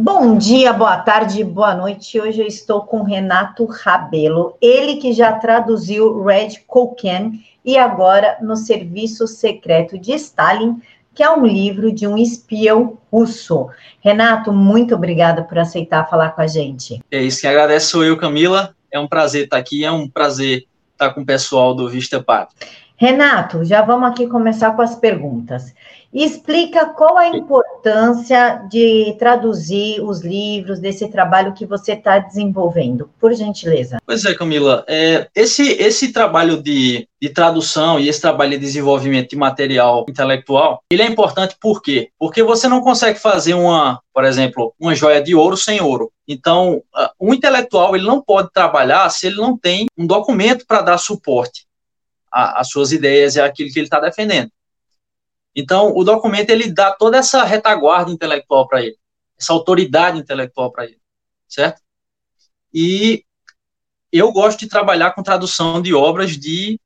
Bom dia, boa tarde, boa noite. Hoje eu estou com Renato Rabelo, ele que já traduziu Red Cocaine e agora no Serviço Secreto de Stalin, que é um livro de um espião russo. Renato, muito obrigada por aceitar falar com a gente. É isso, quem agradece sou eu, Camila. É um prazer estar aqui, é um prazer estar com o pessoal do Vista Pátria. Renato, já vamos aqui começar com as perguntas. Explica qual a importância de traduzir os livros desse trabalho que você está desenvolvendo, por gentileza. Pois é, Camila. É, esse, esse trabalho de, de tradução e esse trabalho de desenvolvimento de material intelectual, ele é importante por quê? Porque você não consegue fazer uma, por exemplo, uma joia de ouro sem ouro. Então, um intelectual ele não pode trabalhar se ele não tem um documento para dar suporte às suas ideias e àquilo que ele está defendendo. Então, o documento ele dá toda essa retaguarda intelectual para ele, essa autoridade intelectual para ele, certo? E eu gosto de trabalhar com tradução de obras de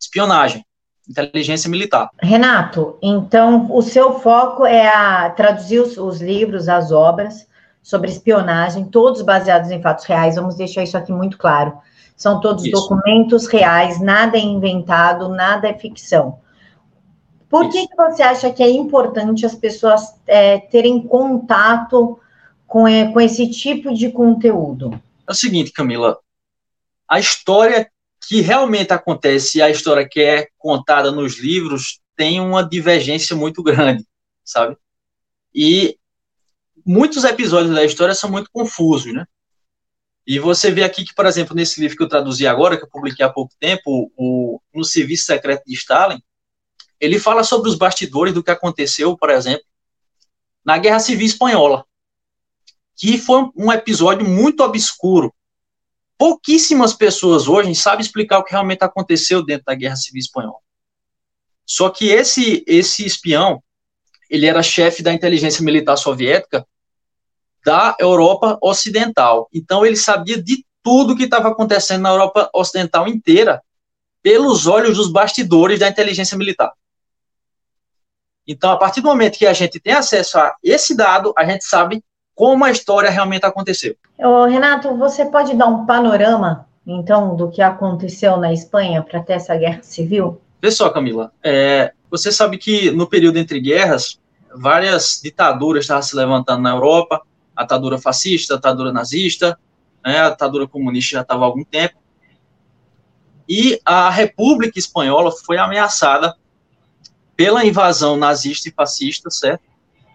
espionagem, inteligência militar. Renato, então o seu foco é a traduzir os, os livros, as obras sobre espionagem, todos baseados em fatos reais. Vamos deixar isso aqui muito claro. São todos Isso. documentos reais, nada é inventado, nada é ficção. Por que, que você acha que é importante as pessoas é, terem contato com, é, com esse tipo de conteúdo? É o seguinte, Camila, a história que realmente acontece e a história que é contada nos livros tem uma divergência muito grande, sabe? E muitos episódios da história são muito confusos, né? E você vê aqui que, por exemplo, nesse livro que eu traduzi agora, que eu publiquei há pouco tempo, o, No Serviço Secreto de Stalin, ele fala sobre os bastidores do que aconteceu, por exemplo, na Guerra Civil Espanhola, que foi um episódio muito obscuro. Pouquíssimas pessoas hoje sabem explicar o que realmente aconteceu dentro da Guerra Civil Espanhola. Só que esse, esse espião, ele era chefe da inteligência militar soviética da Europa Ocidental. Então ele sabia de tudo que estava acontecendo na Europa Ocidental inteira pelos olhos dos bastidores da inteligência militar. Então, a partir do momento que a gente tem acesso a esse dado, a gente sabe como a história realmente aconteceu. Ô, Renato, você pode dar um panorama, então, do que aconteceu na Espanha para ter essa guerra civil? Vê só, Camila, é, você sabe que no período entre guerras, várias ditaduras estavam se levantando na Europa, a ditadura fascista, a ditadura nazista, né, a ditadura comunista já estava há algum tempo, e a República Espanhola foi ameaçada pela invasão nazista e fascista, certo?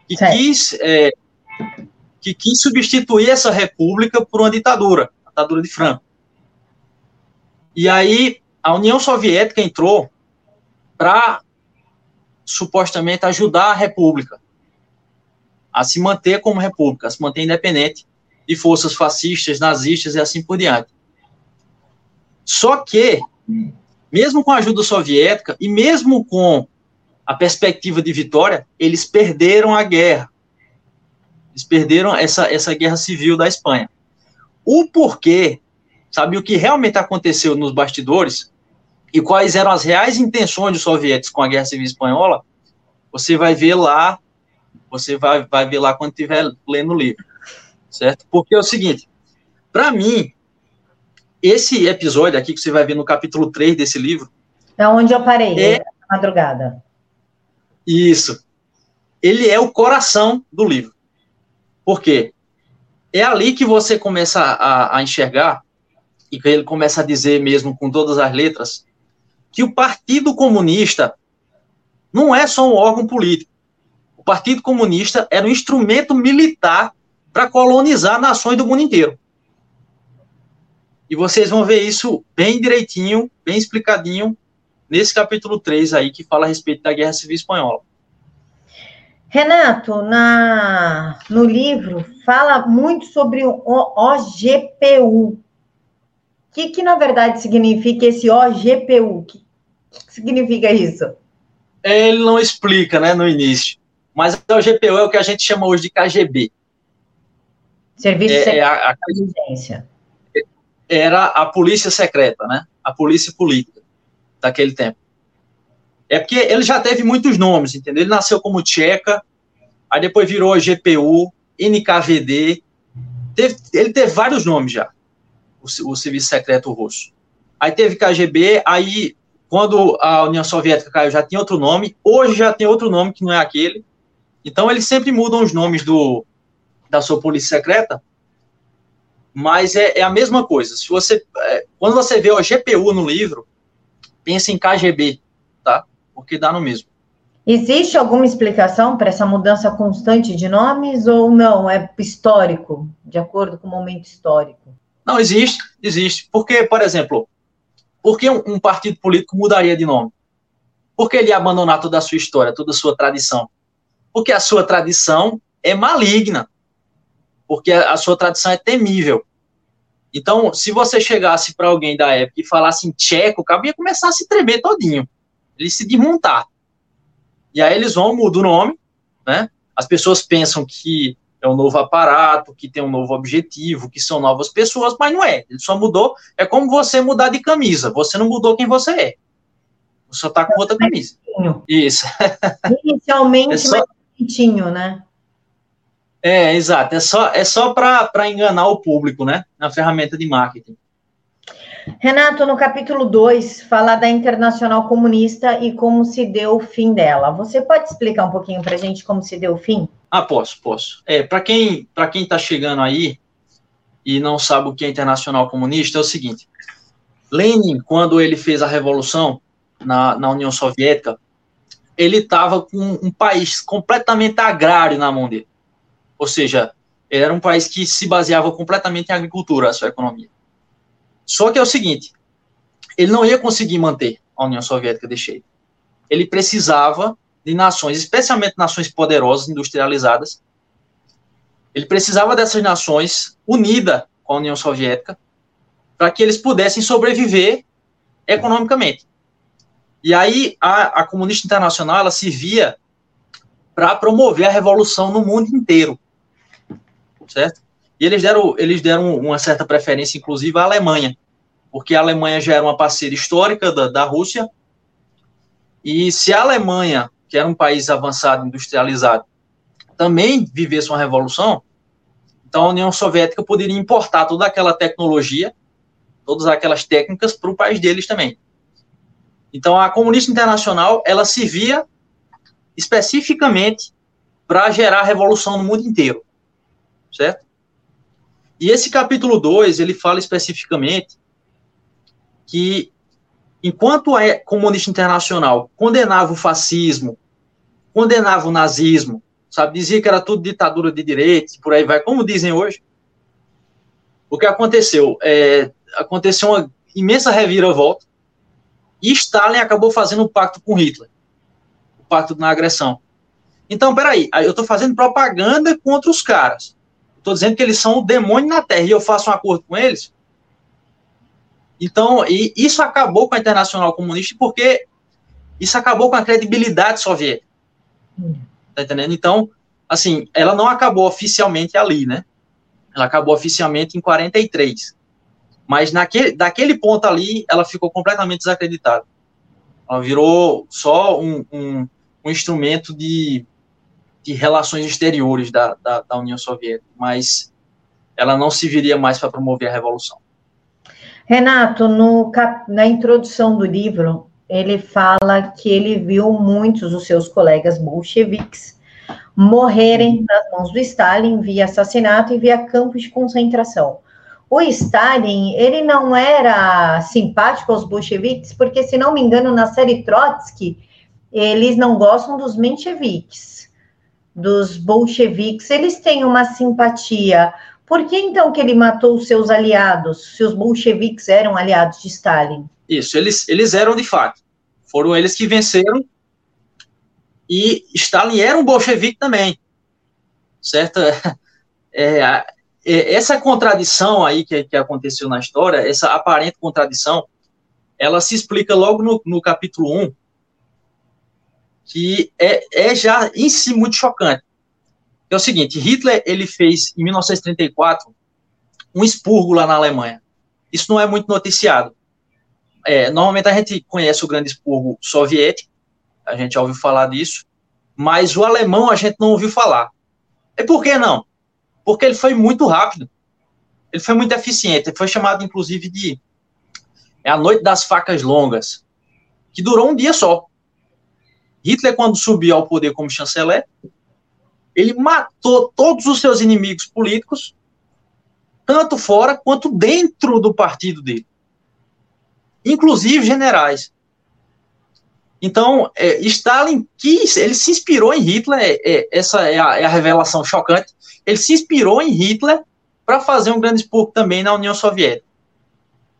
Que, certo. Quis, é, que quis substituir essa república por uma ditadura, a ditadura de Franco. E aí a União Soviética entrou para supostamente ajudar a república a se manter como república, a se manter independente de forças fascistas, nazistas e assim por diante. Só que, mesmo com a ajuda soviética e mesmo com a perspectiva de vitória, eles perderam a guerra. Eles perderam essa, essa guerra civil da Espanha. O porquê, sabe o que realmente aconteceu nos bastidores e quais eram as reais intenções dos soviéticos com a guerra civil espanhola, você vai ver lá você vai, vai ver lá quando estiver lendo o livro, certo? Porque é o seguinte, para mim, esse episódio aqui que você vai ver no capítulo 3 desse livro... É onde eu parei, é, madrugada. Isso. Ele é o coração do livro. Por quê? É ali que você começa a, a enxergar, e que ele começa a dizer mesmo com todas as letras, que o Partido Comunista não é só um órgão político o Partido Comunista era um instrumento militar para colonizar nações do mundo inteiro. E vocês vão ver isso bem direitinho, bem explicadinho, nesse capítulo 3 aí, que fala a respeito da Guerra Civil Espanhola. Renato, na, no livro, fala muito sobre o OGPU. O que, que, na verdade, significa esse OGPU? O que, que significa isso? Ele não explica, né, no início. Mas o GPU é o que a gente chama hoje de KGB. Serviço é, é a, a, Inteligência. Era a polícia secreta, né? A polícia política daquele tempo. É porque ele já teve muitos nomes, entendeu? Ele nasceu como Tcheca, aí depois virou GPU, NKVD, teve, ele teve vários nomes já, o, o serviço secreto russo. Aí teve KGB, aí quando a União Soviética caiu já tinha outro nome, hoje já tem outro nome que não é aquele. Então eles sempre mudam os nomes do, da sua polícia secreta, mas é, é a mesma coisa. Se você, é, quando você vê o GPU no livro, pensa em KGB, tá? Porque dá no mesmo. Existe alguma explicação para essa mudança constante de nomes ou não? É histórico, de acordo com o momento histórico? Não, existe, existe. Porque, por exemplo, por que um, um partido político mudaria de nome? Por que ele ia abandonar toda a sua história, toda a sua tradição? Porque a sua tradição é maligna. Porque a, sua tradição é temível. Então, se você chegasse para alguém da época e falasse em tcheco, o cabo ia começar a se tremer todinho. Ele se desmontar. E aí eles vão, mudar o nome, né? As pessoas pensam que é um novo aparato, que tem um novo objetivo, que são novas pessoas, mas não é. Ele só mudou. É como você mudar de camisa. Você não mudou quem você é. Você só tá com outra camisa. Isso. Inicialmente, é só... mais bonitinho, né? É, exato. É só, é só para enganar o público, né? Na ferramenta de marketing. Renato, no capítulo 2, fala da Internacional Comunista e como se deu o fim dela. Você pode explicar um pouquinho para a gente como se deu o fim? Ah, posso, posso. É, para quem para quem está chegando aí e não sabe o que é Internacional Comunista, é o seguinte: Lenin, quando ele fez a revolução na, na União Soviética, ele estava com um país completamente agrário na mão dele. Ou seja, era um país que se baseava completamente em agricultura, a sua economia. Só que é o seguinte, ele não ia conseguir manter a União Soviética de. Ele precisava de nações, especialmente nações poderosas, industrializadas. Ele precisava dessas nações unidas com a União Soviética para que eles pudessem sobreviver economicamente. E aí a, a comunista internacional ela se via para promover a revolução no mundo inteiro, certo? E eles deram, eles deram uma certa preferência, inclusive, à Alemanha, porque a Alemanha já era uma parceira histórica da, da Rússia, e se a Alemanha, que era um país avançado, industrializado, também vivesse uma revolução, então a União Soviética poderia importar toda aquela tecnologia, todas aquelas técnicas para o país deles também. Então a comunista internacional, ela se via especificamente para gerar revolução no mundo inteiro, certo? E esse capítulo 2, ele fala especificamente que enquanto a comunista internacional condenava o fascismo, condenava o nazismo, sabe, dizia que era tudo ditadura de direitos, por aí vai, como dizem hoje, o que aconteceu? É, aconteceu uma imensa reviravolta e Stalin acabou fazendo um pacto com Hitler, o pacto na agressão. Então, peraí, eu estou fazendo propaganda contra os caras. Estou dizendo que eles são o demônio na Terra e eu faço um acordo com eles. Então, e isso acabou com a Internacional Comunista porque isso acabou com a credibilidade soviética. Tá entendendo? Então, assim, ela não acabou oficialmente ali, né? Ela acabou oficialmente em 43. Mas naquele, daquele ponto ali, ela ficou completamente desacreditada. Ela virou só um, um, um instrumento de, de relações exteriores da, da, da União Soviética, mas ela não se viria mais para promover a revolução. Renato, no, na introdução do livro, ele fala que ele viu muitos dos seus colegas bolcheviques morrerem nas mãos do Stalin via assassinato e via campos de concentração. O Stalin, ele não era simpático aos bolcheviques, porque, se não me engano, na série Trotsky, eles não gostam dos mencheviques dos bolcheviques, eles têm uma simpatia. Por que então que ele matou os seus aliados, se os bolcheviques eram aliados de Stalin? Isso, eles, eles eram de fato. Foram eles que venceram. E Stalin era um bolchevique também. Certo? É, essa contradição aí que, que aconteceu na história, essa aparente contradição, ela se explica logo no, no capítulo 1, que é, é já em si muito chocante. É o seguinte, Hitler ele fez em 1934 um expurgo lá na Alemanha. Isso não é muito noticiado. É, normalmente a gente conhece o grande expurgo soviético, a gente já ouviu falar disso, mas o alemão a gente não ouviu falar. E por que não? Porque ele foi muito rápido. Ele foi muito eficiente. Ele foi chamado, inclusive, de é a Noite das Facas Longas, que durou um dia só. Hitler, quando subiu ao poder como chanceler, ele matou todos os seus inimigos políticos, tanto fora quanto dentro do partido dele, inclusive generais. Então, é, Stalin quis, ele se inspirou em Hitler, é, é, essa é a, é a, revelação chocante. Ele se inspirou em Hitler para fazer um grande expurgo também na União Soviética.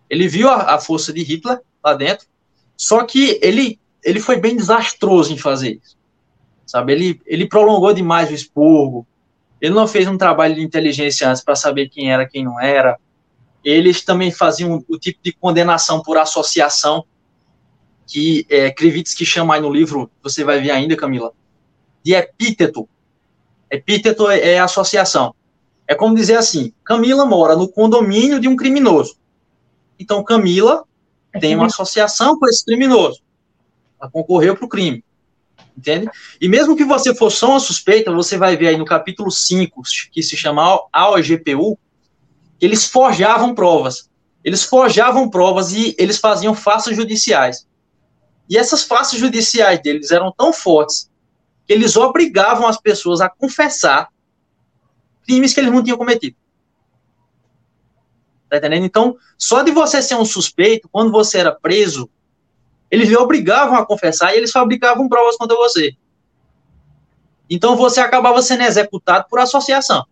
Ele viu a, a, força de Hitler lá dentro, só que ele, ele foi bem desastroso em fazer isso. Sabe, ele, ele prolongou demais o expurgo, ele não fez um trabalho de inteligência antes para saber quem era, quem não era. Eles também faziam o tipo de condenação por associação que é, Krivitsky chama aí no livro, você vai ver ainda, Camila, de epíteto. Epíteto é, é associação. É como dizer assim: Camila mora no condomínio de um criminoso. Então, Camila é tem uma associação com esse criminoso. Ela concorreu para o crime. Entende? E mesmo que você for só uma suspeita, você vai ver aí no capítulo 5, que se chama AOGPU, eles forjavam provas. Eles forjavam provas e eles faziam faças judiciais. E essas faces judiciais deles eram tão fortes que eles obrigavam as pessoas a confessar crimes que eles não tinham cometido. Tá entendendo? Então, só de você ser um suspeito, quando você era preso, eles lhe obrigavam a confessar e eles fabricavam provas contra você. Então, você acabava sendo executado por associação.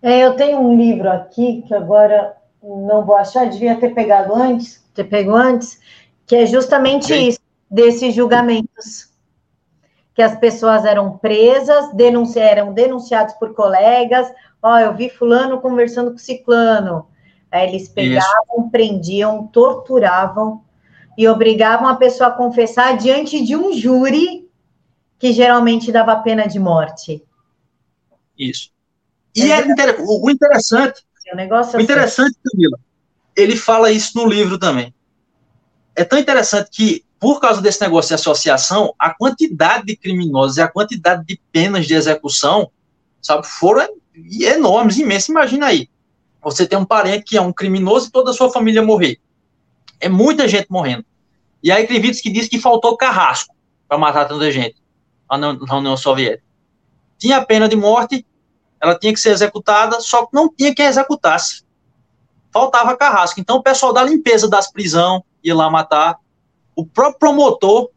É, eu tenho um livro aqui que agora não vou achar, devia ter pegado antes, ter pego antes, que é justamente Sim. isso, desses julgamentos. Que as pessoas eram presas, denunci eram denunciados por colegas, ó, oh, eu vi fulano conversando com ciclano, Aí eles pegavam, Isso. prendiam, torturavam e obrigavam a pessoa a confessar diante de um júri que geralmente dava pena de morte. Isso. E é, inter... o interessante, o, negócio o interessante. Camila, ele fala isso no livro também. É tão interessante que, por causa desse negócio de associação, a quantidade de criminosos e a quantidade de penas de execução, sabe, foram enormes, imensas. Imagina aí você tem um parente que é um criminoso e toda a sua família morrer. É muita gente morrendo. E aí Krivitsky diz que faltou carrasco para matar tanta gente na União Soviética. Tinha a pena de morte, ela tinha que ser executada, só que não tinha quem executasse. Faltava carrasco. Então o pessoal da limpeza das prisões ia lá matar. O próprio promotor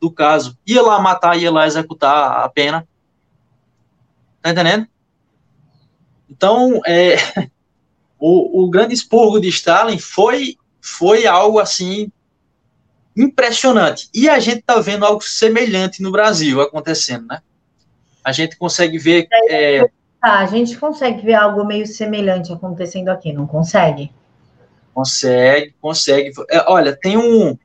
do caso ia lá matar, ia lá executar a pena. Tá entendendo? Então, é, o, o grande expurgo de Stalin foi, foi algo assim impressionante. E a gente está vendo algo semelhante no Brasil acontecendo, né? A gente consegue ver. É... Ah, a gente consegue ver algo meio semelhante acontecendo aqui, não consegue? Consegue, consegue. É, olha, tem um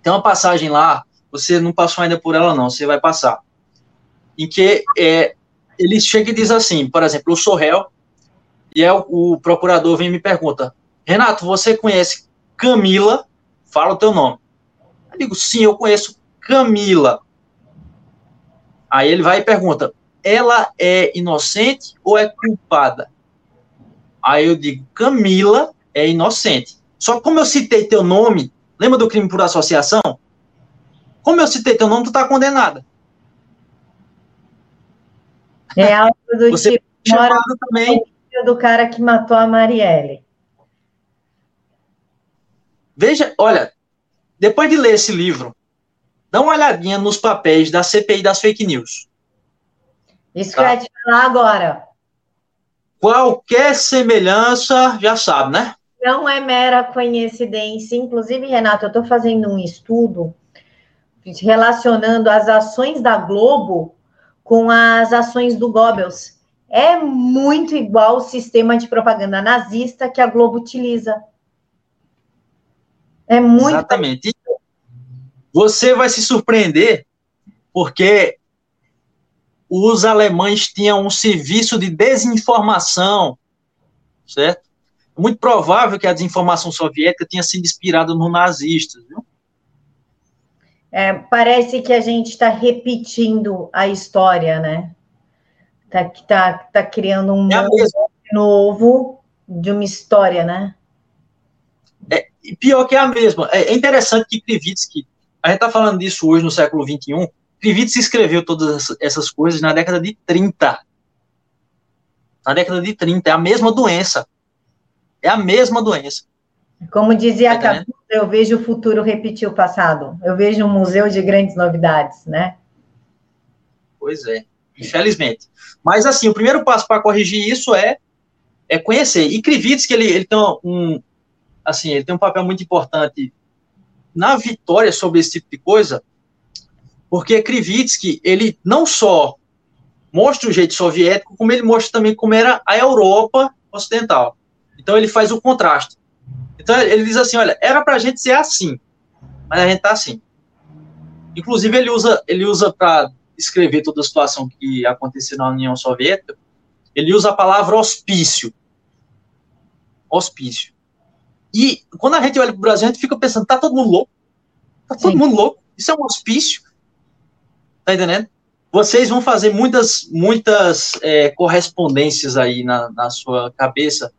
tem uma passagem lá, você não passou ainda por ela, não, você vai passar. Em que é, ele chega e diz assim, por exemplo, eu sou réu, e é o, o procurador vem e me pergunta: Renato, você conhece Camila? Fala o teu nome. Eu digo: sim, eu conheço Camila. Aí ele vai e pergunta: ela é inocente ou é culpada? Aí eu digo: Camila é inocente. Só como eu citei teu nome, lembra do crime por associação? Como eu citei teu nome, tu tá condenada. É algo do Você tipo. Chamado também do cara que matou a Marielle. Veja, olha, depois de ler esse livro, dá uma olhadinha nos papéis da CPI das fake news. Isso tá? que eu ia te falar agora. Qualquer semelhança, já sabe, né? Não é mera coincidência. Inclusive, Renato, eu estou fazendo um estudo relacionando as ações da Globo com as ações do Goebbels é muito igual o sistema de propaganda nazista que a Globo utiliza. É muito. Exatamente. Você vai se surpreender, porque os alemães tinham um serviço de desinformação, certo? Muito provável que a desinformação soviética tenha sido inspirada no nazistas, viu? É, parece que a gente está repetindo a história, né? Tá, tá, tá criando um é novo de uma história, né? É, pior que é a mesma. É, é interessante que Krivitsky, a gente está falando disso hoje no século XXI, Krivitsky escreveu todas essas coisas na década de 30. Na década de 30, é a mesma doença. É a mesma doença. Como dizia a tá eu vejo o futuro repetir o passado. Eu vejo um museu de grandes novidades, né? Pois é, infelizmente. Mas, assim, o primeiro passo para corrigir isso é, é conhecer. E Krivitsky, ele, ele tem um, assim, ele tem um papel muito importante na vitória sobre esse tipo de coisa, porque Krivitsky, ele não só mostra o jeito soviético, como ele mostra também como era a Europa ocidental. Então ele faz o contraste. Então ele diz assim, olha, era para a gente ser assim, mas a gente está assim. Inclusive ele usa ele usa para escrever toda a situação que aconteceu na União Soviética, ele usa a palavra hospício. Hospício. E quando a gente olha para o Brasil, a gente fica pensando, tá todo mundo louco? Tá todo Sim. mundo louco? Isso é um hospício? Tá entendendo? Vocês vão fazer muitas, muitas é, correspondências aí na, na sua cabeça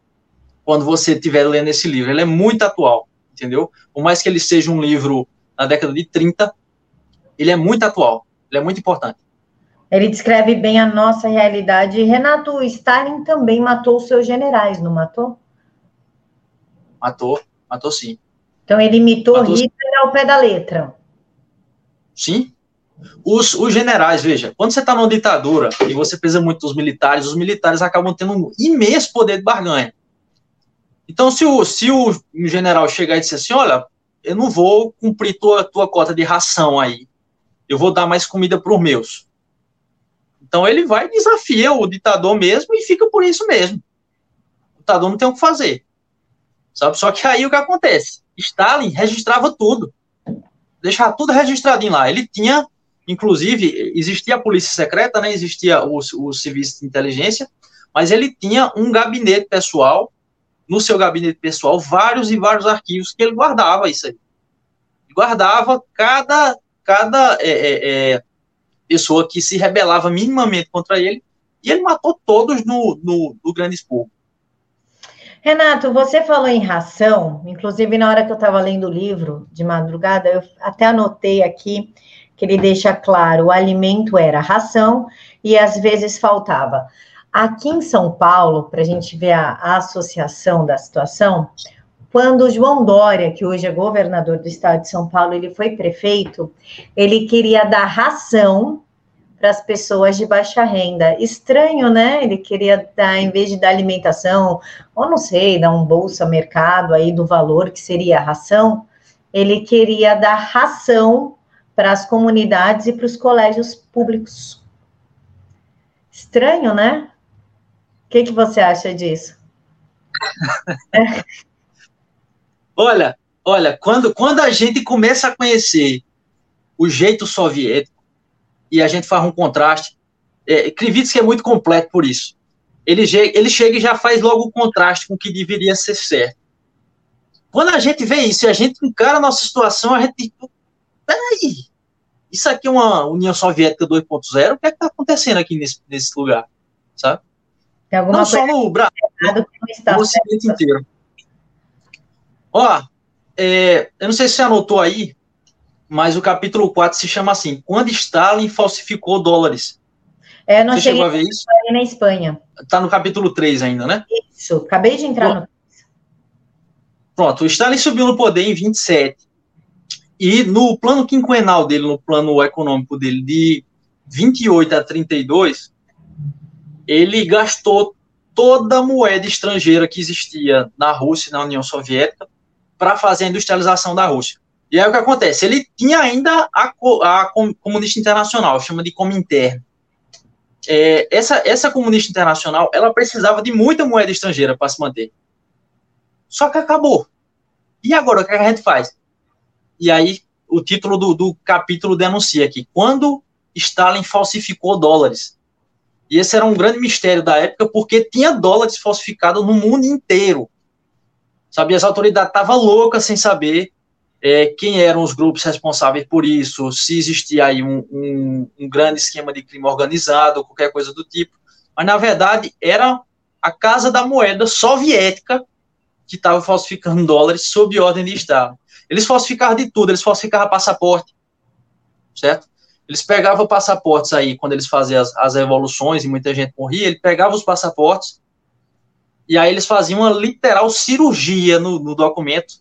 quando você estiver lendo esse livro. Ele é muito atual, entendeu? Por mais que ele seja um livro na década de 30, ele é muito atual, ele é muito importante. Ele descreve bem a nossa realidade. Renato, Stalin também matou seus generais, não matou? Matou, matou sim. Então ele imitou matou, Hitler ao pé da letra. Sim. Os, os generais, veja, quando você está numa ditadura e você precisa muito dos militares, os militares acabam tendo um imenso poder de barganha. Então, se o, se o general chegar e disser assim, olha, eu não vou cumprir tua, tua cota de ração aí, eu vou dar mais comida para os meus. Então, ele vai desafia o ditador mesmo e fica por isso mesmo. O ditador não tem o que fazer. Sabe? Só que aí o que acontece? Stalin registrava tudo. Deixava tudo registradinho lá. Ele tinha, inclusive, existia a polícia secreta, né? Existia o, o serviço de inteligência, mas ele tinha um gabinete pessoal, no seu gabinete pessoal, vários e vários arquivos que ele guardava isso aí. Guardava cada, cada é, é, é, pessoa que se rebelava minimamente contra ele, e ele matou todos no, no, no Grande Expurgo. Renato, você falou em ração, inclusive na hora que eu estava lendo o livro de madrugada, eu até anotei aqui que ele deixa claro: o alimento era ração e às vezes faltava. Aqui em São Paulo, para a gente ver a, a, associação da situação, quando João Dória, que hoje é governador do estado de São Paulo, ele foi prefeito, ele queria dar ração para as pessoas de baixa renda. Estranho, né? Ele queria dar, em vez de dar alimentação, ou não sei, dar um bolsa mercado aí do valor que seria a ração, ele queria dar ração para as comunidades e para os colégios públicos. Estranho, né? O que, que você acha disso? Olha, olha, quando, quando a gente começa a conhecer o jeito soviético, e a gente faz um contraste. É, Krivitsky é muito completo por isso. Ele, ele chega e já faz logo o contraste com o que deveria ser certo. Quando a gente vê isso e a gente encara a nossa situação, a gente peraí, isso aqui é uma União Soviética 2.0, o que é está acontecendo aqui nesse, nesse lugar, sabe? Não só no Brasil, no Ocidente inteiro. Ó, é, eu não sei se você anotou aí, mas o capítulo 4 se chama assim: Quando Stalin falsificou dólares. É, não Você chegou a ver isso? na Espanha. Está no capítulo 3 ainda, né? Isso, acabei de entrar Pronto. no. Pronto, o Stalin subiu no poder em 27. E no plano quinquenal dele, no plano econômico dele, de 28 a 32, ele gastou toda a moeda estrangeira que existia na Rússia na União Soviética para fazer a industrialização da Rússia. E aí o que acontece? Ele tinha ainda a, a comunista internacional, chama de Comintern. É, essa, essa comunista internacional, ela precisava de muita moeda estrangeira para se manter. Só que acabou. E agora, o que a gente faz? E aí, o título do, do capítulo denuncia aqui. Quando Stalin falsificou dólares. E esse era um grande mistério da época, porque tinha dólares falsificados no mundo inteiro. Sabe, as autoridades estavam loucas sem saber é, quem eram os grupos responsáveis por isso, se existia aí um, um, um, grande esquema de crime organizado, qualquer coisa do tipo. mas na verdade era a Casa da Moeda Soviética que estava falsificando dólares sob ordem de Estado. Eles falsificavam de tudo, eles falsificavam passaporte, certo? Eles pegavam passaportes aí, quando eles faziam as, as revoluções e muita gente morria, ele pegava os passaportes e aí eles faziam uma literal cirurgia no, no documento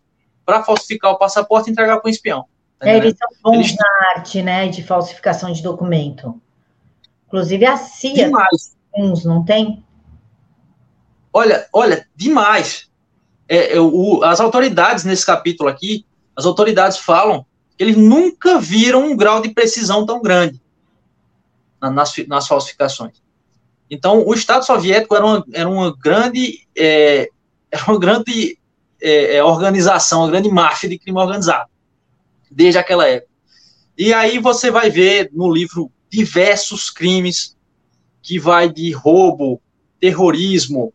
para falsificar o passaporte e entregar para o espião. Tá é, eles são bons eles... na arte, né, de falsificação de documento. Inclusive a CIA, demais. uns, não tem? Olha, olha, demais. É, é, o, as autoridades nesse capítulo aqui, as autoridades falam eles nunca viram um grau de precisão tão grande nas, nas falsificações. Então, o Estado soviético era uma, era uma grande, é, era uma grande é, é, organização, uma grande máfia de crime organizado, desde aquela época. E aí você vai ver no livro diversos crimes que vai de roubo, terrorismo,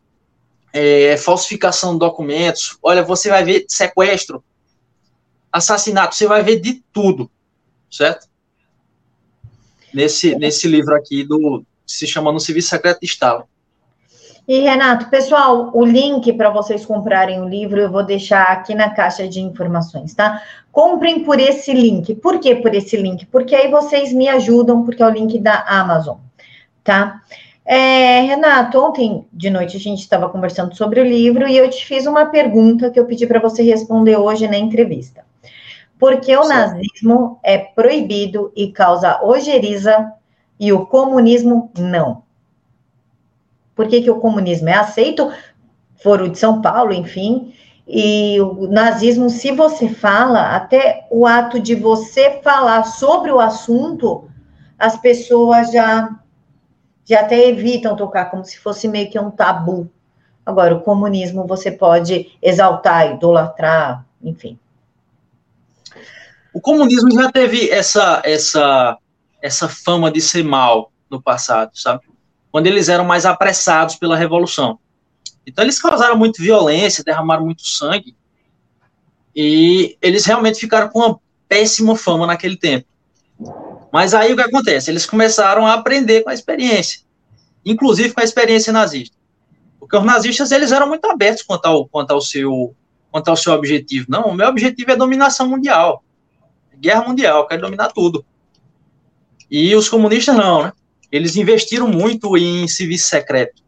é, falsificação de documentos. Olha, você vai ver sequestro, assassinato, você vai ver de tudo, certo? Nesse, nesse livro aqui do se chama No Serviço Secreto de Stalin. E Renato, pessoal, o link para vocês comprarem o livro eu vou deixar aqui na caixa de informações, tá? Comprem por esse link. Por que por esse link? Porque aí vocês me ajudam, porque é o link da Amazon, tá? É, Renato, ontem de noite a gente estava conversando sobre o livro e eu te fiz uma pergunta que eu pedi para você responder hoje na entrevista. Por que o nazismo é proibido e causa ojeriza e o comunismo não? Por que, que o comunismo é aceito? Foro de São Paulo, enfim, e o nazismo, se você fala, até o ato de você falar sobre o assunto, as pessoas já já até evitam tocar, como se fosse meio que um tabu. Agora, o comunismo você pode exaltar, idolatrar, enfim. O comunismo já teve essa, essa, essa fama de ser mal no passado, sabe? Quando eles eram mais apressados pela revolução. Então, eles causaram muita violência, derramaram muito sangue, e eles realmente ficaram com uma péssima fama naquele tempo. Mas aí o que acontece? Eles começaram a aprender com a experiência, inclusive com a experiência nazista. Porque os nazistas eles eram muito abertos quanto ao, quanto ao, seu, quanto ao seu objetivo. Não, o meu objetivo é dominação mundial. Guerra mundial, quero dominar tudo. E os comunistas não, né? Eles investiram muito em serviço secreto.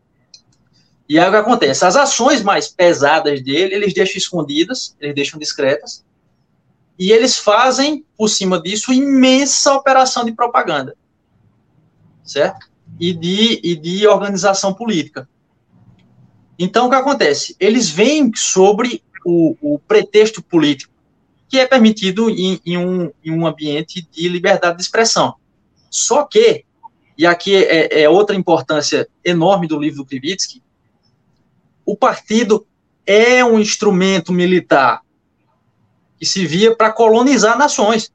E aí o que acontece? As ações mais pesadas dele, eles deixam escondidas, eles deixam discretas, e eles fazem, por cima disso, imensa operação de propaganda, certo? E de, e de organização política. Então, o que acontece? Eles vêm sobre o, o pretexto político, que é permitido em, em, um, em um ambiente de liberdade de expressão. Só que, e aqui é, é outra importância enorme do livro do Krivitsky, o partido é um instrumento militar que se via para colonizar nações.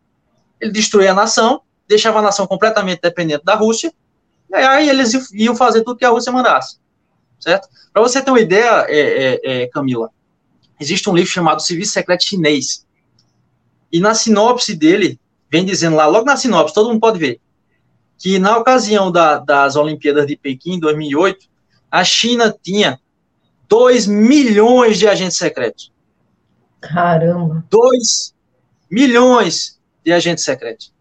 Ele destruía a nação, deixava a nação completamente dependente da Rússia, e aí eles iam fazer tudo que a Rússia mandasse. Certo? Para você ter uma ideia, é, é, é, Camila, existe um livro chamado Serviço Secreto Chinês. E na sinopse dele, vem dizendo lá, logo na sinopse, todo mundo pode ver, que na ocasião da, das Olimpíadas de Pequim, em 2008, a China tinha 2 milhões de agentes secretos. Caramba! 2 milhões de agentes secretos.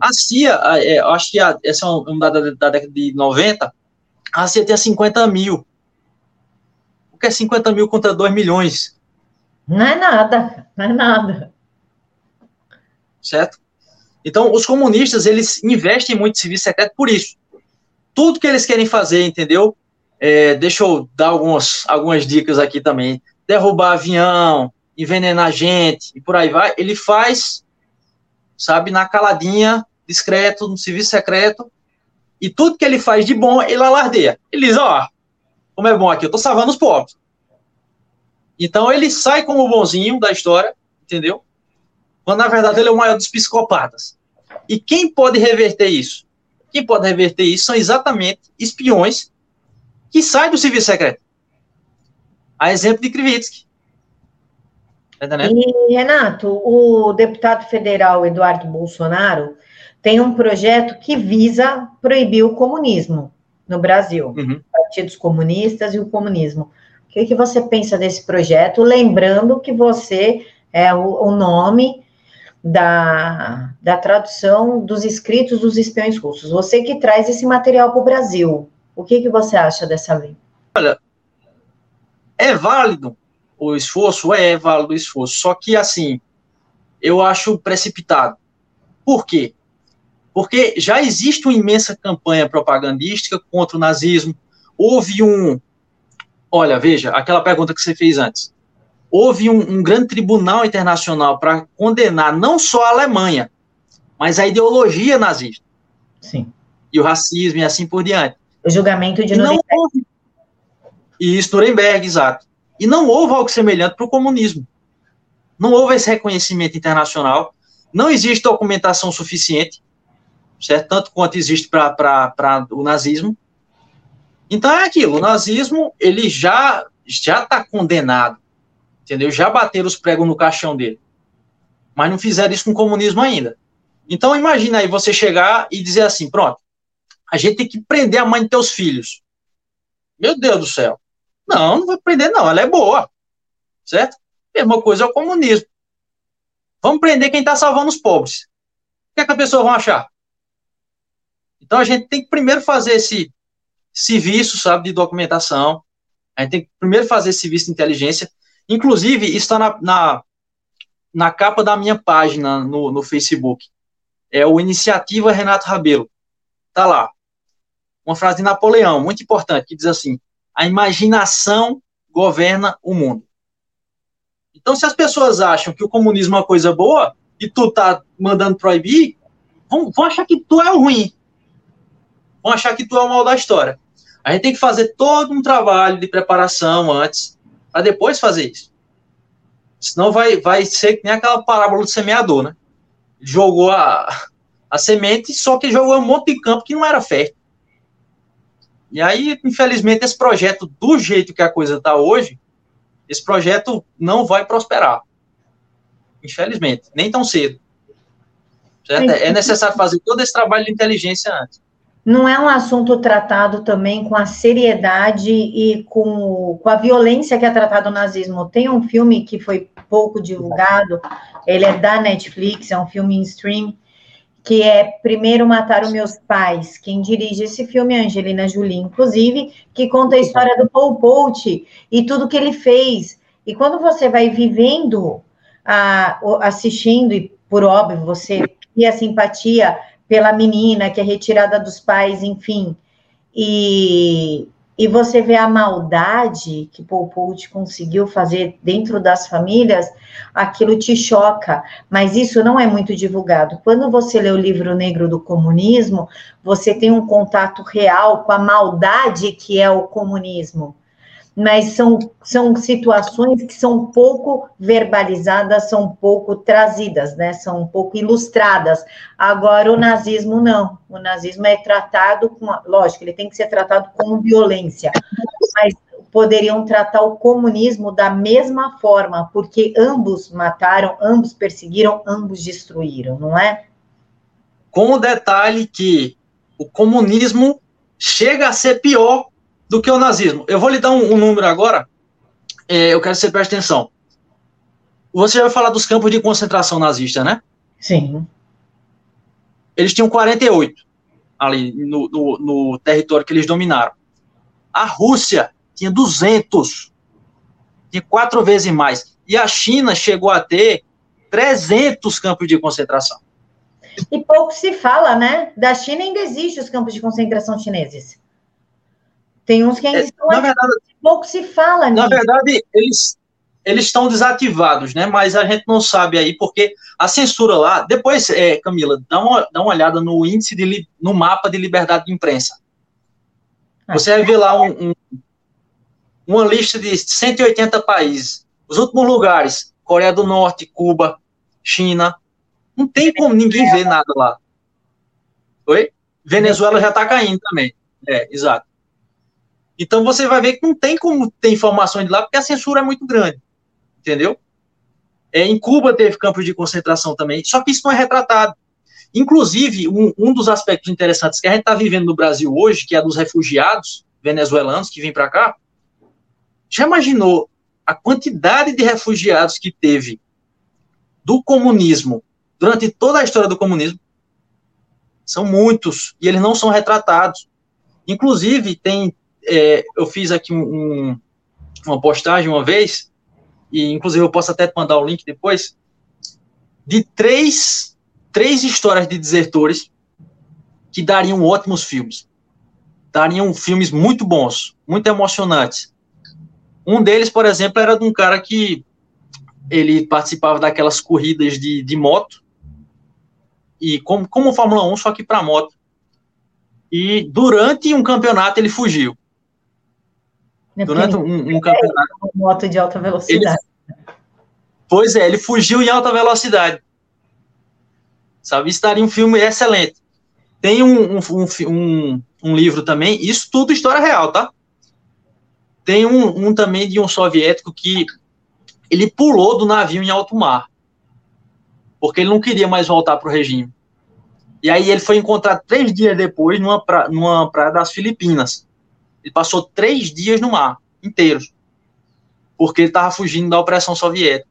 A CIA, é, acho que a, essa é um dado da, década de 90, a CIA tinha 50 mil. O que é 50 mil contra 2 milhões? Não é nada, não é nada. Certo? Então, os comunistas, eles investem muito em serviço secreto por isso. Tudo que eles querem fazer, entendeu? É, deixa eu dar algumas, algumas dicas aqui também derrubar avião, envenenar gente e por aí vai, ele faz, sabe, na caladinha, discreto, no serviço secreto, e tudo que ele faz de bom, ele alardeia. Ele diz, ó, oh, como é bom aqui, eu tô salvando os pobres. Então ele sai como o bonzinho da história, entendeu? Quando na verdade ele é o maior dos psicopatas. E quem pode reverter isso? Quem pode reverter isso são exatamente espiões que saem do serviço secreto. A exemplo de Krivitsky. Tá e, Renato, o deputado federal Eduardo Bolsonaro tem um projeto que visa proibir o comunismo, no Brasil, uhum. partidos comunistas e o comunismo. O que, que você pensa desse projeto? Lembrando que você é o, o nome da, da tradução dos escritos dos espiões russos. Você que traz esse material para o Brasil. O que, que você acha dessa lei? Olha, é válido o esforço? É, é válido o esforço. Só que, assim, eu acho precipitado. Por quê? Porque já existe uma imensa campanha propagandística contra o nazismo. Houve um. Olha, veja, aquela pergunta que você fez antes. Houve um, um grande tribunal internacional para condenar não só a Alemanha, mas a ideologia nazista. Sim. E o racismo e assim por diante. O julgamento de Nuremberg. Não houve... Isso, Nuremberg, exato. E não houve algo semelhante para o comunismo. Não houve esse reconhecimento internacional. Não existe documentação suficiente certo? Tanto quanto existe para o nazismo. Então é aquilo, o nazismo, ele já já está condenado, entendeu? Já bateram os pregos no caixão dele. Mas não fizeram isso com o comunismo ainda. Então imagina aí você chegar e dizer assim, pronto, a gente tem que prender a mãe de teus filhos. Meu Deus do céu. Não, não vai prender não, ela é boa. Certo? Mesma coisa é o comunismo. Vamos prender quem está salvando os pobres. O que, é que a pessoa vai achar? Então a gente tem que primeiro fazer esse serviço, sabe, de documentação. A gente tem que primeiro fazer esse serviço de inteligência. Inclusive, isso está na, na, na, capa da minha página no, no Facebook. É o Iniciativa Renato Rabelo. Tá lá. Uma frase de Napoleão, muito importante, que diz assim: a imaginação governa o mundo. Então, se as pessoas acham que o comunismo é uma coisa boa e tu tá mandando proibir, vão, vão achar que tu é o ruim vão achar que tu é o mal da história. A gente tem que fazer todo um trabalho de preparação antes, para depois fazer isso. Senão vai, vai ser que nem aquela parábola do semeador, né? Jogou a, a semente, só que jogou um monte de campo que não era fértil. E aí, infelizmente, esse projeto, do jeito que a coisa está hoje, esse projeto não vai prosperar. Infelizmente, nem tão cedo. Certo? É necessário fazer todo esse trabalho de inteligência antes não é um assunto tratado também com a seriedade e com, com a violência que é tratado o nazismo. Tem um filme que foi pouco divulgado, ele é da Netflix, é um filme em stream, que é Primeiro Mataram Meus Pais. Quem dirige esse filme é Angelina Jolie, inclusive, que conta a história do Paul Pot e tudo que ele fez. E quando você vai vivendo, a, assistindo, e por óbvio, você cria simpatia pela menina que é retirada dos pais, enfim. E, e você vê a maldade que Paul Pout conseguiu fazer dentro das famílias, aquilo te choca, mas isso não é muito divulgado. Quando você lê o livro Negro do Comunismo, você tem um contato real com a maldade que é o comunismo mas são, são situações que são pouco verbalizadas, são pouco trazidas, né? São um pouco ilustradas. Agora, o nazismo não. O nazismo é tratado com. Lógico, ele tem que ser tratado com violência, mas poderiam tratar o comunismo da mesma forma, porque ambos mataram, ambos perseguiram, ambos destruíram, não é? Com o detalhe que o comunismo chega a ser pior do que o nazismo. Eu vou lhe dar um, um número agora, é, eu quero que você preste atenção. Você já vai falar dos campos de concentração nazista, né? Sim. Eles tinham 48 ali no, no, no território que eles dominaram. A Rússia tinha 200, tinha quatro vezes mais. E a China chegou a ter 300 campos de concentração. E pouco se fala, né? Da China ainda existem os campos de concentração chineses. Tem uns que ainda é, estão na verdade, pouco se fala nisso. Na verdade, eles, eles estão desativados, né? Mas a gente não sabe aí, porque a censura lá. Depois, é, Camila, dá uma, dá uma olhada no índice de no mapa de liberdade de imprensa. Ah. Você vai ver lá um, um, uma lista de 180 países. Os últimos lugares: Coreia do Norte, Cuba, China. Não tem como ninguém ver nada lá. Oi? Venezuela já está caindo também. É, exato. Então você vai ver que não tem como ter informações de lá, porque a censura é muito grande. Entendeu? É, em Cuba teve campos de concentração também, só que isso não é retratado. Inclusive, um, um dos aspectos interessantes que a gente está vivendo no Brasil hoje, que é dos refugiados venezuelanos que vêm para cá, já imaginou a quantidade de refugiados que teve do comunismo durante toda a história do comunismo? São muitos, e eles não são retratados. Inclusive, tem, é, eu fiz aqui um, uma postagem uma vez, e inclusive eu posso até mandar o link depois, de três, três histórias de desertores que dariam ótimos filmes. Dariam filmes muito bons, muito emocionantes. Um deles, por exemplo, era de um cara que ele participava daquelas corridas de, de moto, e como, como Fórmula 1, só que para moto. E durante um campeonato ele fugiu. É durante um, um campeonato. É moto de alta velocidade. Ele, pois é, ele fugiu em alta velocidade. Sabe, isso daria um filme excelente. Tem um, um, um, um livro também, isso tudo história real, tá? Tem um, um também de um soviético que ele pulou do navio em alto mar, porque ele não queria mais voltar para o regime. E aí ele foi encontrado três dias depois numa, pra, numa praia das Filipinas. Ele passou três dias no mar, inteiros, porque ele estava fugindo da opressão soviética.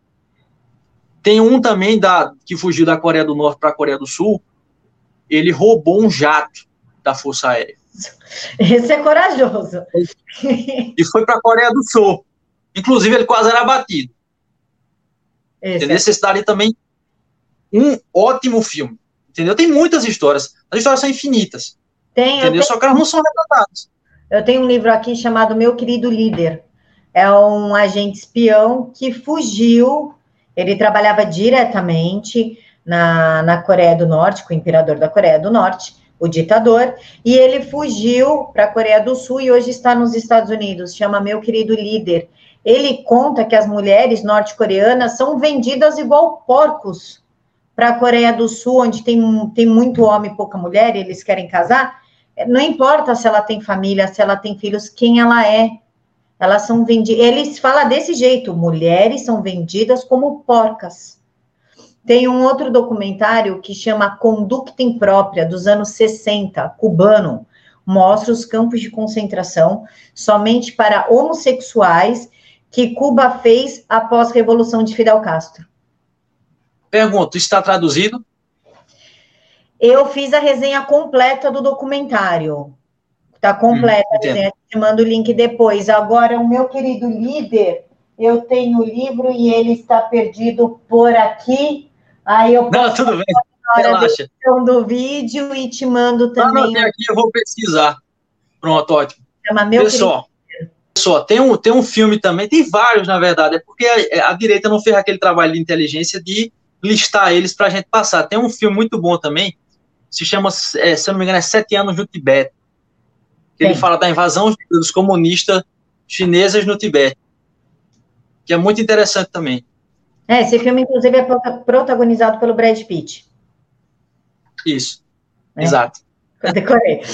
Tem um também da, que fugiu da Coreia do Norte para a Coreia do Sul. Ele roubou um jato da Força Aérea. Esse é corajoso. E foi para a Coreia do Sul. Inclusive, ele quase era abatido. Esse entendeu? É. Esse daria também um ótimo filme. Entendeu? Tem muitas histórias. As histórias são infinitas. Tem, entendeu? Tenho... Só que elas não são retratadas. Eu tenho um livro aqui chamado Meu Querido Líder. É um agente espião que fugiu. Ele trabalhava diretamente na, na Coreia do Norte, com o imperador da Coreia do Norte, o ditador, e ele fugiu para a Coreia do Sul e hoje está nos Estados Unidos. Chama Meu Querido Líder. Ele conta que as mulheres norte-coreanas são vendidas igual porcos para a Coreia do Sul, onde tem, tem muito homem e pouca mulher, e eles querem casar. Não importa se ela tem família, se ela tem filhos, quem ela é. Elas são vendidas. Eles falam desse jeito: mulheres são vendidas como porcas. Tem um outro documentário que chama Conducta Imprópria, dos anos 60, cubano. Mostra os campos de concentração somente para homossexuais que Cuba fez após a Revolução de Fidel Castro. Pergunto, está traduzido? Eu fiz a resenha completa do documentário. Está completa hum, resenha, te mando o link depois. Agora, o meu querido líder, eu tenho o livro e ele está perdido por aqui. Aí eu Não, tudo bem. Relaxa. do vídeo e te mando também. Não, não, aqui eu vou pesquisar. Pronto, ótimo. Chama meu Pessoal, só, tem um, tem um filme também, tem vários, na verdade, é porque a, a direita não fez aquele trabalho de inteligência de listar eles para a gente passar. Tem um filme muito bom também, se chama, é, se eu não me engano, é Sete Anos no Tibete. Ele fala da invasão dos comunistas chineses no Tibete, que é muito interessante também. É, esse filme, inclusive, é protagonizado pelo Brad Pitt. Isso, é. exato. Eu decorei.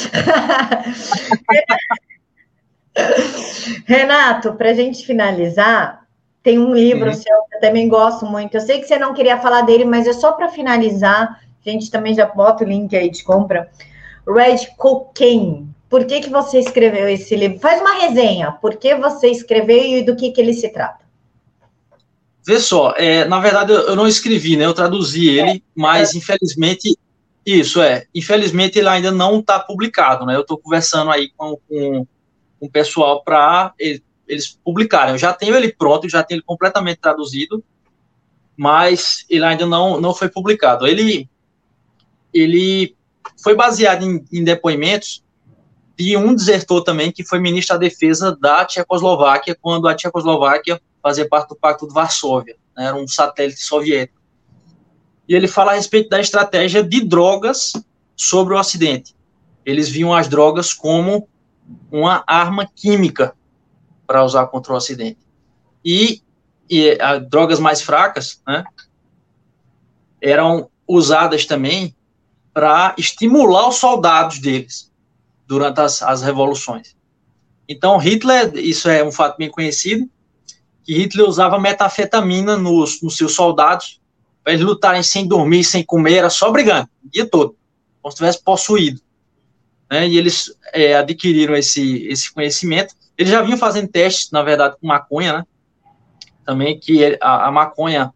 Renato, para a gente finalizar, tem um livro uhum. seu que eu também gosto muito. Eu sei que você não queria falar dele, mas é só para finalizar. A gente também já bota o link aí de compra. Red Cocaine. Por que, que você escreveu esse livro? Faz uma resenha. Por que você escreveu e do que, que ele se trata? Vê só, é, na verdade eu não escrevi, né? Eu traduzi ele, é. mas infelizmente isso é, infelizmente ele ainda não está publicado, né? Eu estou conversando aí com, com com o pessoal para eles publicarem. Eu já tenho ele pronto, já tenho ele completamente traduzido, mas ele ainda não, não foi publicado. Ele, ele foi baseado em, em depoimentos de um desertor também, que foi ministro da Defesa da Tchecoslováquia, quando a Tchecoslováquia fazia parte do Pacto de Varsóvia, né, era um satélite soviético. E ele fala a respeito da estratégia de drogas sobre o Ocidente. Eles viam as drogas como uma arma química para usar contra o Ocidente. E, e a, drogas mais fracas né, eram usadas também para estimular os soldados deles durante as, as revoluções. Então, Hitler, isso é um fato bem conhecido, que Hitler usava metafetamina nos, nos seus soldados para eles lutarem sem dormir, sem comer, era só brigando, o dia todo, como se estivesse possuído. Né? E eles é, adquiriram esse, esse conhecimento. Eles já vinham fazendo testes, na verdade, com maconha, né? Também que a, a maconha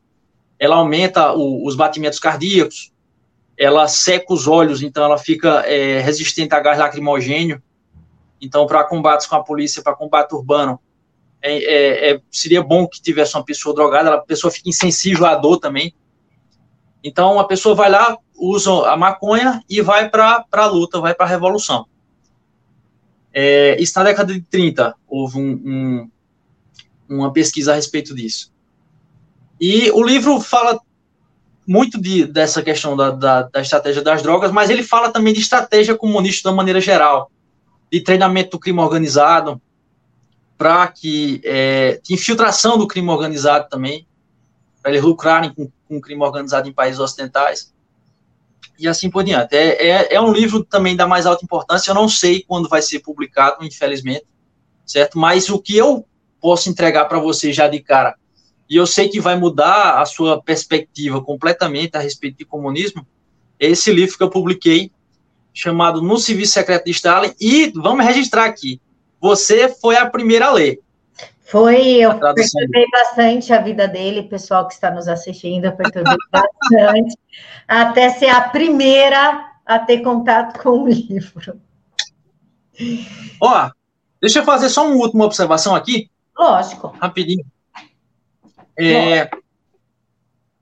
ela aumenta o, os batimentos cardíacos, ela seca os olhos, então ela fica é, resistente a gás lacrimogênio. Então, para combates com a polícia, para combate urbano, é, é, é, seria bom que tivesse uma pessoa drogada, a pessoa fica insensível à dor também. Então, a pessoa vai lá, usa a maconha e vai para a luta, vai para a revolução. É, isso na década de 30, houve um, um, uma pesquisa a respeito disso. E o livro fala muito de, dessa questão da, da, da, estratégia das drogas, mas ele fala também de estratégia comunista de maneira geral, de treinamento do crime organizado, para que é, de infiltração do crime organizado também, para eles lucrarem com, com o crime organizado em países ocidentais, e assim por diante. É, é, é, um livro também da mais alta importância, eu não sei quando vai ser publicado, infelizmente, certo? Mas o que eu posso entregar para você já de cara, e eu sei que vai mudar a sua perspectiva completamente a respeito de comunismo, é esse livro que eu publiquei, chamado No Serviço Secreto de Stalin, e vamos registrar aqui, você foi a primeira a ler. Foi, eu perturbei bastante a vida dele, pessoal que está nos assistindo, eu perturbei bastante, até ser a primeira a ter contato com o livro. Ó, deixa eu fazer só uma última observação aqui. Lógico. Rapidinho. É,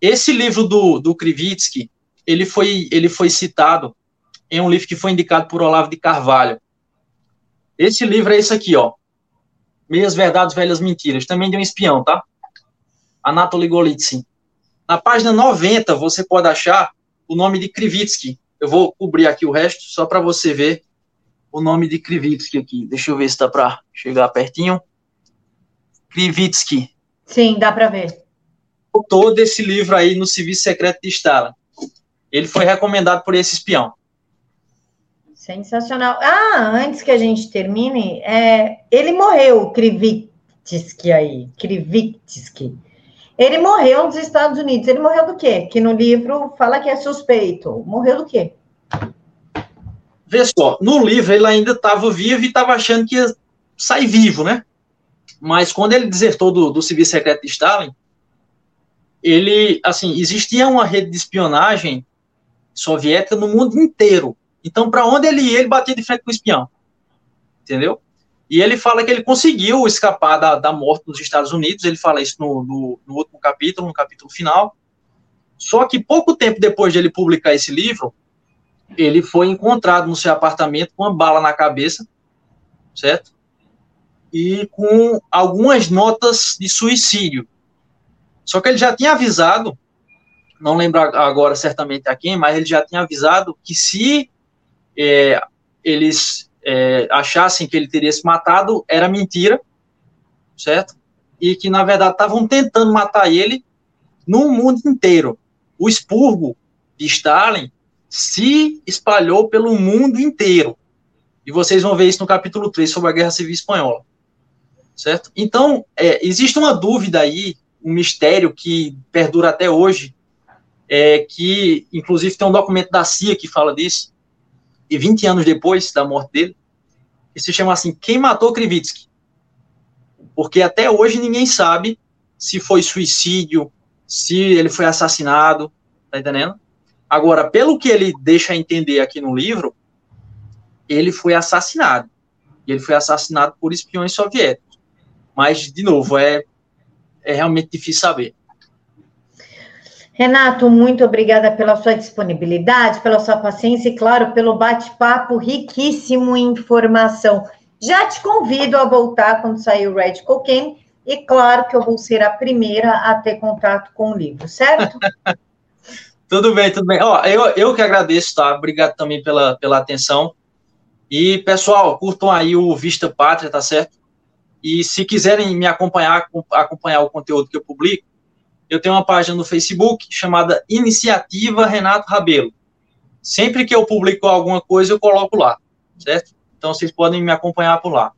esse livro do, do Krivitsky, ele foi, ele foi citado em um livro que foi indicado por Olavo de Carvalho. Esse livro é esse aqui, ó. Meias Verdades, Velhas Mentiras. Também de um espião, tá? Anatoly Golitsyn. Na página 90, você pode achar o nome de Krivitsky. Eu vou cobrir aqui o resto, só para você ver o nome de Krivitsky aqui. Deixa eu ver se dá para chegar pertinho. Krivitsky. Sim, dá para ver. Todo esse livro aí no Serviço Secreto de Stalin. Ele foi recomendado por esse espião. Sensacional. Ah, antes que a gente termine, é, ele morreu, Krivitsky aí, Krivitsky. Ele morreu nos Estados Unidos. Ele morreu do quê? Que no livro fala que é suspeito. Morreu do quê? Vê só, no livro ele ainda estava vivo e estava achando que ia sair vivo, né? Mas quando ele desertou do, do serviço secreto de Stalin, ele, assim, existia uma rede de espionagem soviética no mundo inteiro. Então, para onde ele ia, ele batia de frente com o espião. Entendeu? E ele fala que ele conseguiu escapar da, da morte nos Estados Unidos. Ele fala isso no, no, no último capítulo, no capítulo final. Só que pouco tempo depois de ele publicar esse livro, ele foi encontrado no seu apartamento com uma bala na cabeça, certo? E com algumas notas de suicídio. Só que ele já tinha avisado, não lembro agora certamente a quem, mas ele já tinha avisado que se é, eles é, achassem que ele teria se matado, era mentira, certo? E que, na verdade, estavam tentando matar ele no mundo inteiro. O expurgo de Stalin se espalhou pelo mundo inteiro. E vocês vão ver isso no capítulo 3 sobre a Guerra Civil Espanhola. Certo? Então, é, existe uma dúvida aí, um mistério que perdura até hoje, é, que, inclusive, tem um documento da CIA que fala disso, e 20 anos depois da morte dele, que se chama assim, Quem Matou Krivitsky? Porque até hoje ninguém sabe se foi suicídio, se ele foi assassinado, tá entendendo? Agora, pelo que ele deixa entender aqui no livro, ele foi assassinado. E ele foi assassinado por espiões soviéticos. Mas, de novo, é, é realmente difícil saber. Renato, muito obrigada pela sua disponibilidade, pela sua paciência e, claro, pelo bate-papo riquíssimo em informação. Já te convido a voltar quando sair o Red Cocaine e, claro, que eu vou ser a primeira a ter contato com o livro, certo? tudo bem, tudo bem. Ó, eu, eu que agradeço, tá? Obrigado também pela, pela atenção. E, pessoal, curtam aí o Vista Pátria, tá certo? E se quiserem me acompanhar, acompanhar o conteúdo que eu publico, eu tenho uma página no Facebook chamada Iniciativa Renato Rabelo. Sempre que eu publico alguma coisa, eu coloco lá, certo? Então vocês podem me acompanhar por lá,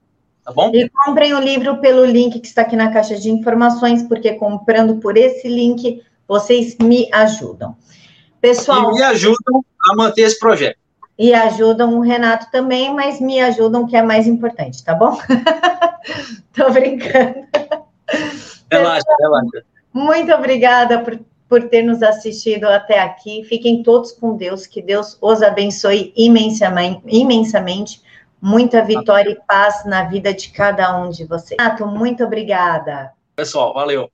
tá bom? E comprem o livro pelo link que está aqui na caixa de informações, porque comprando por esse link, vocês me ajudam. Pessoal. E me ajudam a manter esse projeto. E ajudam o Renato também, mas me ajudam, que é mais importante, tá bom? Tô brincando. Relaxa, relaxa. Muito obrigada por, por ter nos assistido até aqui. Fiquem todos com Deus, que Deus os abençoe imensamente. imensamente. Muita vitória e paz na vida de cada um de vocês. Renato, muito obrigada. Pessoal, valeu.